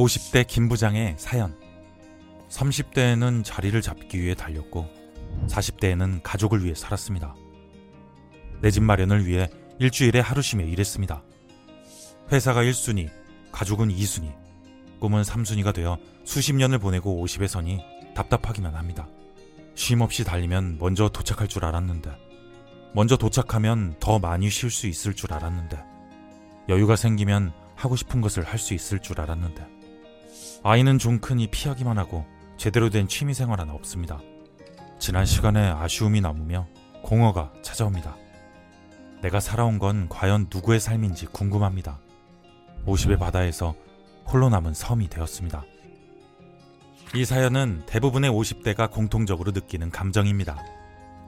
50대 김 부장의 사연. 30대에는 자리를 잡기 위해 달렸고 40대에는 가족을 위해 살았습니다. 내 집 마련을 위해 일주일에 하루 쉬며 일했습니다. 회사가 1순위, 가족은 2순위, 꿈은 3순위가 되어 수십 년을 보내고 50에 서니 답답하기만 합니다. 쉼 없이 달리면 먼저 도착할 줄 알았는데, 먼저 도착하면 더 많이 쉴 수 있을 줄 알았는데, 여유가 생기면 하고 싶은 것을 할 수 있을 줄 알았는데, 아이는 좀 크니 피하기만 하고 제대로 된 취미 생활은 없습니다. 지난 시간에 아쉬움이 남으며 공허가 찾아옵니다. 내가 살아온 건 과연 누구의 삶인지 궁금합니다. 50의 바다에서 홀로 남은 섬이 되었습니다. 이 사연은 대부분의 50대가 공통적으로 느끼는 감정입니다.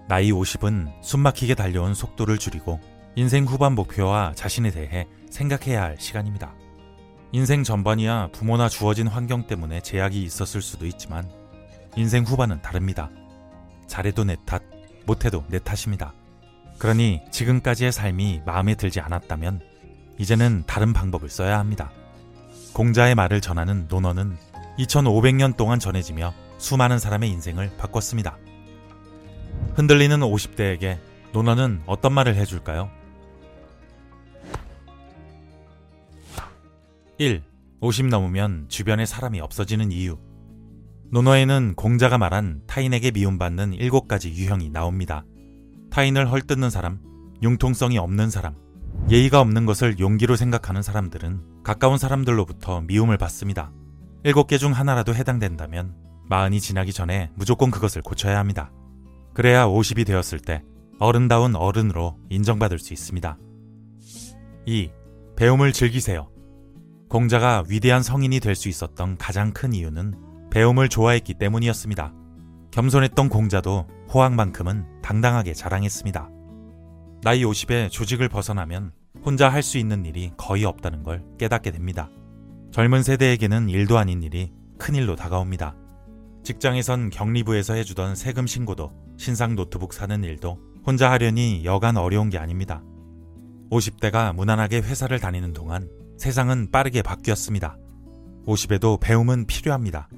나이 50은 숨막히게 달려온 속도를 줄이고 인생 후반 목표와 자신에 대해 생각해야 할 시간입니다. 인생 전반이야 부모나 주어진 환경 때문에 제약이 있었을 수도 있지만 인생 후반은 다릅니다. 잘해도 내 탓, 못해도 내 탓입니다. 그러니 지금까지의 삶이 마음에 들지 않았다면 이제는 다른 방법을 써야 합니다. 공자의 말을 전하는 논어는 2500년 동안 전해지며 수많은 사람의 인생을 바꿨습니다. 흔들리는 50대에게 논어는 어떤 말을 해줄까요? 1. 50 넘으면 주변에 사람이 없어지는 이유. 논어에는 공자가 말한 타인에게 미움받는 7가지 유형이 나옵니다. 타인을 헐뜯는 사람, 융통성이 없는 사람, 예의가 없는 것을 용기로 생각하는 사람들은 가까운 사람들로부터 미움을 받습니다. 7개 중 하나라도 해당된다면 마흔이 지나기 전에 무조건 그것을 고쳐야 합니다. 그래야 50이 되었을 때 어른다운 어른으로 인정받을 수 있습니다. 2. 배움을 즐기세요. 공자가 위대한 성인이 될 수 있었던 가장 큰 이유는 배움을 좋아했기 때문이었습니다. 겸손했던 공자도 호황만큼은 당당하게 자랑했습니다. 나이 50에 조직을 벗어나면 혼자 할 수 있는 일이 거의 없다는 걸 깨닫게 됩니다. 젊은 세대에게는 일도 아닌 일이 큰일로 다가옵니다. 직장에선 격리부에서 해주던 세금 신고도 신상 노트북 사는 일도 혼자 하려니 여간 어려운 게 아닙니다. 50대가 무난하게 회사를 다니는 동안 세상은 빠르게 바뀌었습니다. 50에도 배움은 필요합니다.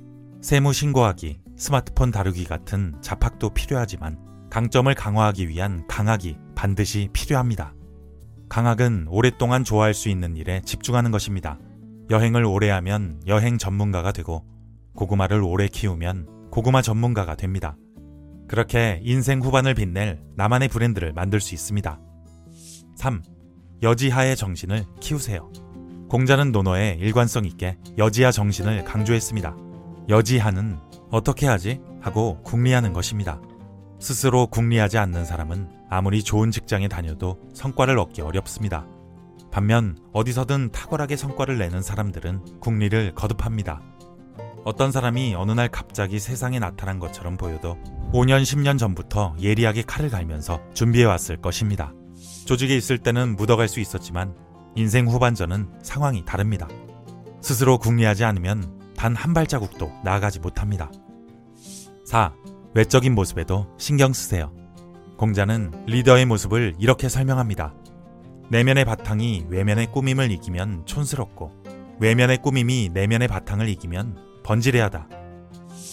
세무 신고하기, 스마트폰 다루기 같은 자팍도 필요하지만 강점을 강화하기 위한 강학이 반드시 필요합니다. 강학은 오랫동안 좋아할 수 있는 일에 집중하는 것입니다. 여행을 오래 하면 여행 전문가가 되고 고구마를 오래 키우면 고구마 전문가가 됩니다. 그렇게 인생 후반을 빛낼 나만의 브랜드를 만들 수 있습니다. 3. 여지하의 정신을 키우세요. 공자는 논어에 일관성 있게 여지하 정신을 강조했습니다. 여지하는 어떻게 하지? 하고 궁리하는 것입니다. 스스로 궁리하지 않는 사람은 아무리 좋은 직장에 다녀도 성과를 얻기 어렵습니다. 반면 어디서든 탁월하게 성과를 내는 사람들은 궁리를 거듭합니다. 어떤 사람이 어느 날 갑자기 세상에 나타난 것처럼 보여도 5년, 10년 전부터 예리하게 칼을 갈면서 준비해왔을 것입니다. 조직에 있을 때는 묻어갈 수 있었지만 인생 후반전은 상황이 다릅니다. 스스로 궁리하지 않으면 단 한 발자국도 나아가지 못합니다. 4. 외적인 모습에도 신경 쓰세요. 공자는 리더의 모습을 이렇게 설명합니다. 내면의 바탕이 외면의 꾸밈을 이기면 촌스럽고 외면의 꾸밈이 내면의 바탕을 이기면 번지레하다.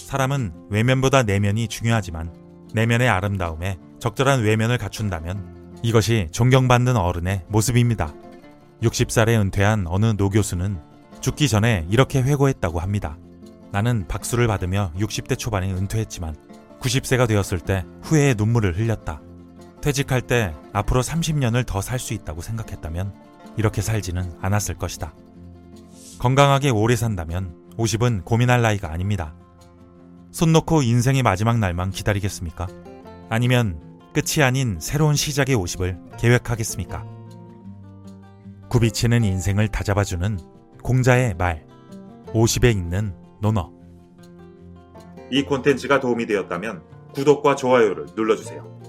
사람은 외면보다 내면이 중요하지만 내면의 아름다움에 적절한 외면을 갖춘다면 이것이 존경받는 어른의 모습입니다. 60살에 은퇴한 어느 노 교수는 죽기 전에 이렇게 회고했다고 합니다. 나는 박수를 받으며 60대 초반에 은퇴했지만 90세가 되었을 때 후회의 눈물을 흘렸다. 퇴직할 때 앞으로 30년을 더 살 수 있다고 생각했다면 이렇게 살지는 않았을 것이다. 건강하게 오래 산다면 50은 고민할 나이가 아닙니다. 손 놓고 인생의 마지막 날만 기다리겠습니까? 아니면 끝이 아닌 새로운 시작의 50을 계획하겠습니까? 굽이치는 인생을 다잡아주는 공자의 말 50에 있는 논어 이 콘텐츠가 도움이 되었다면 구독과 좋아요를 눌러주세요.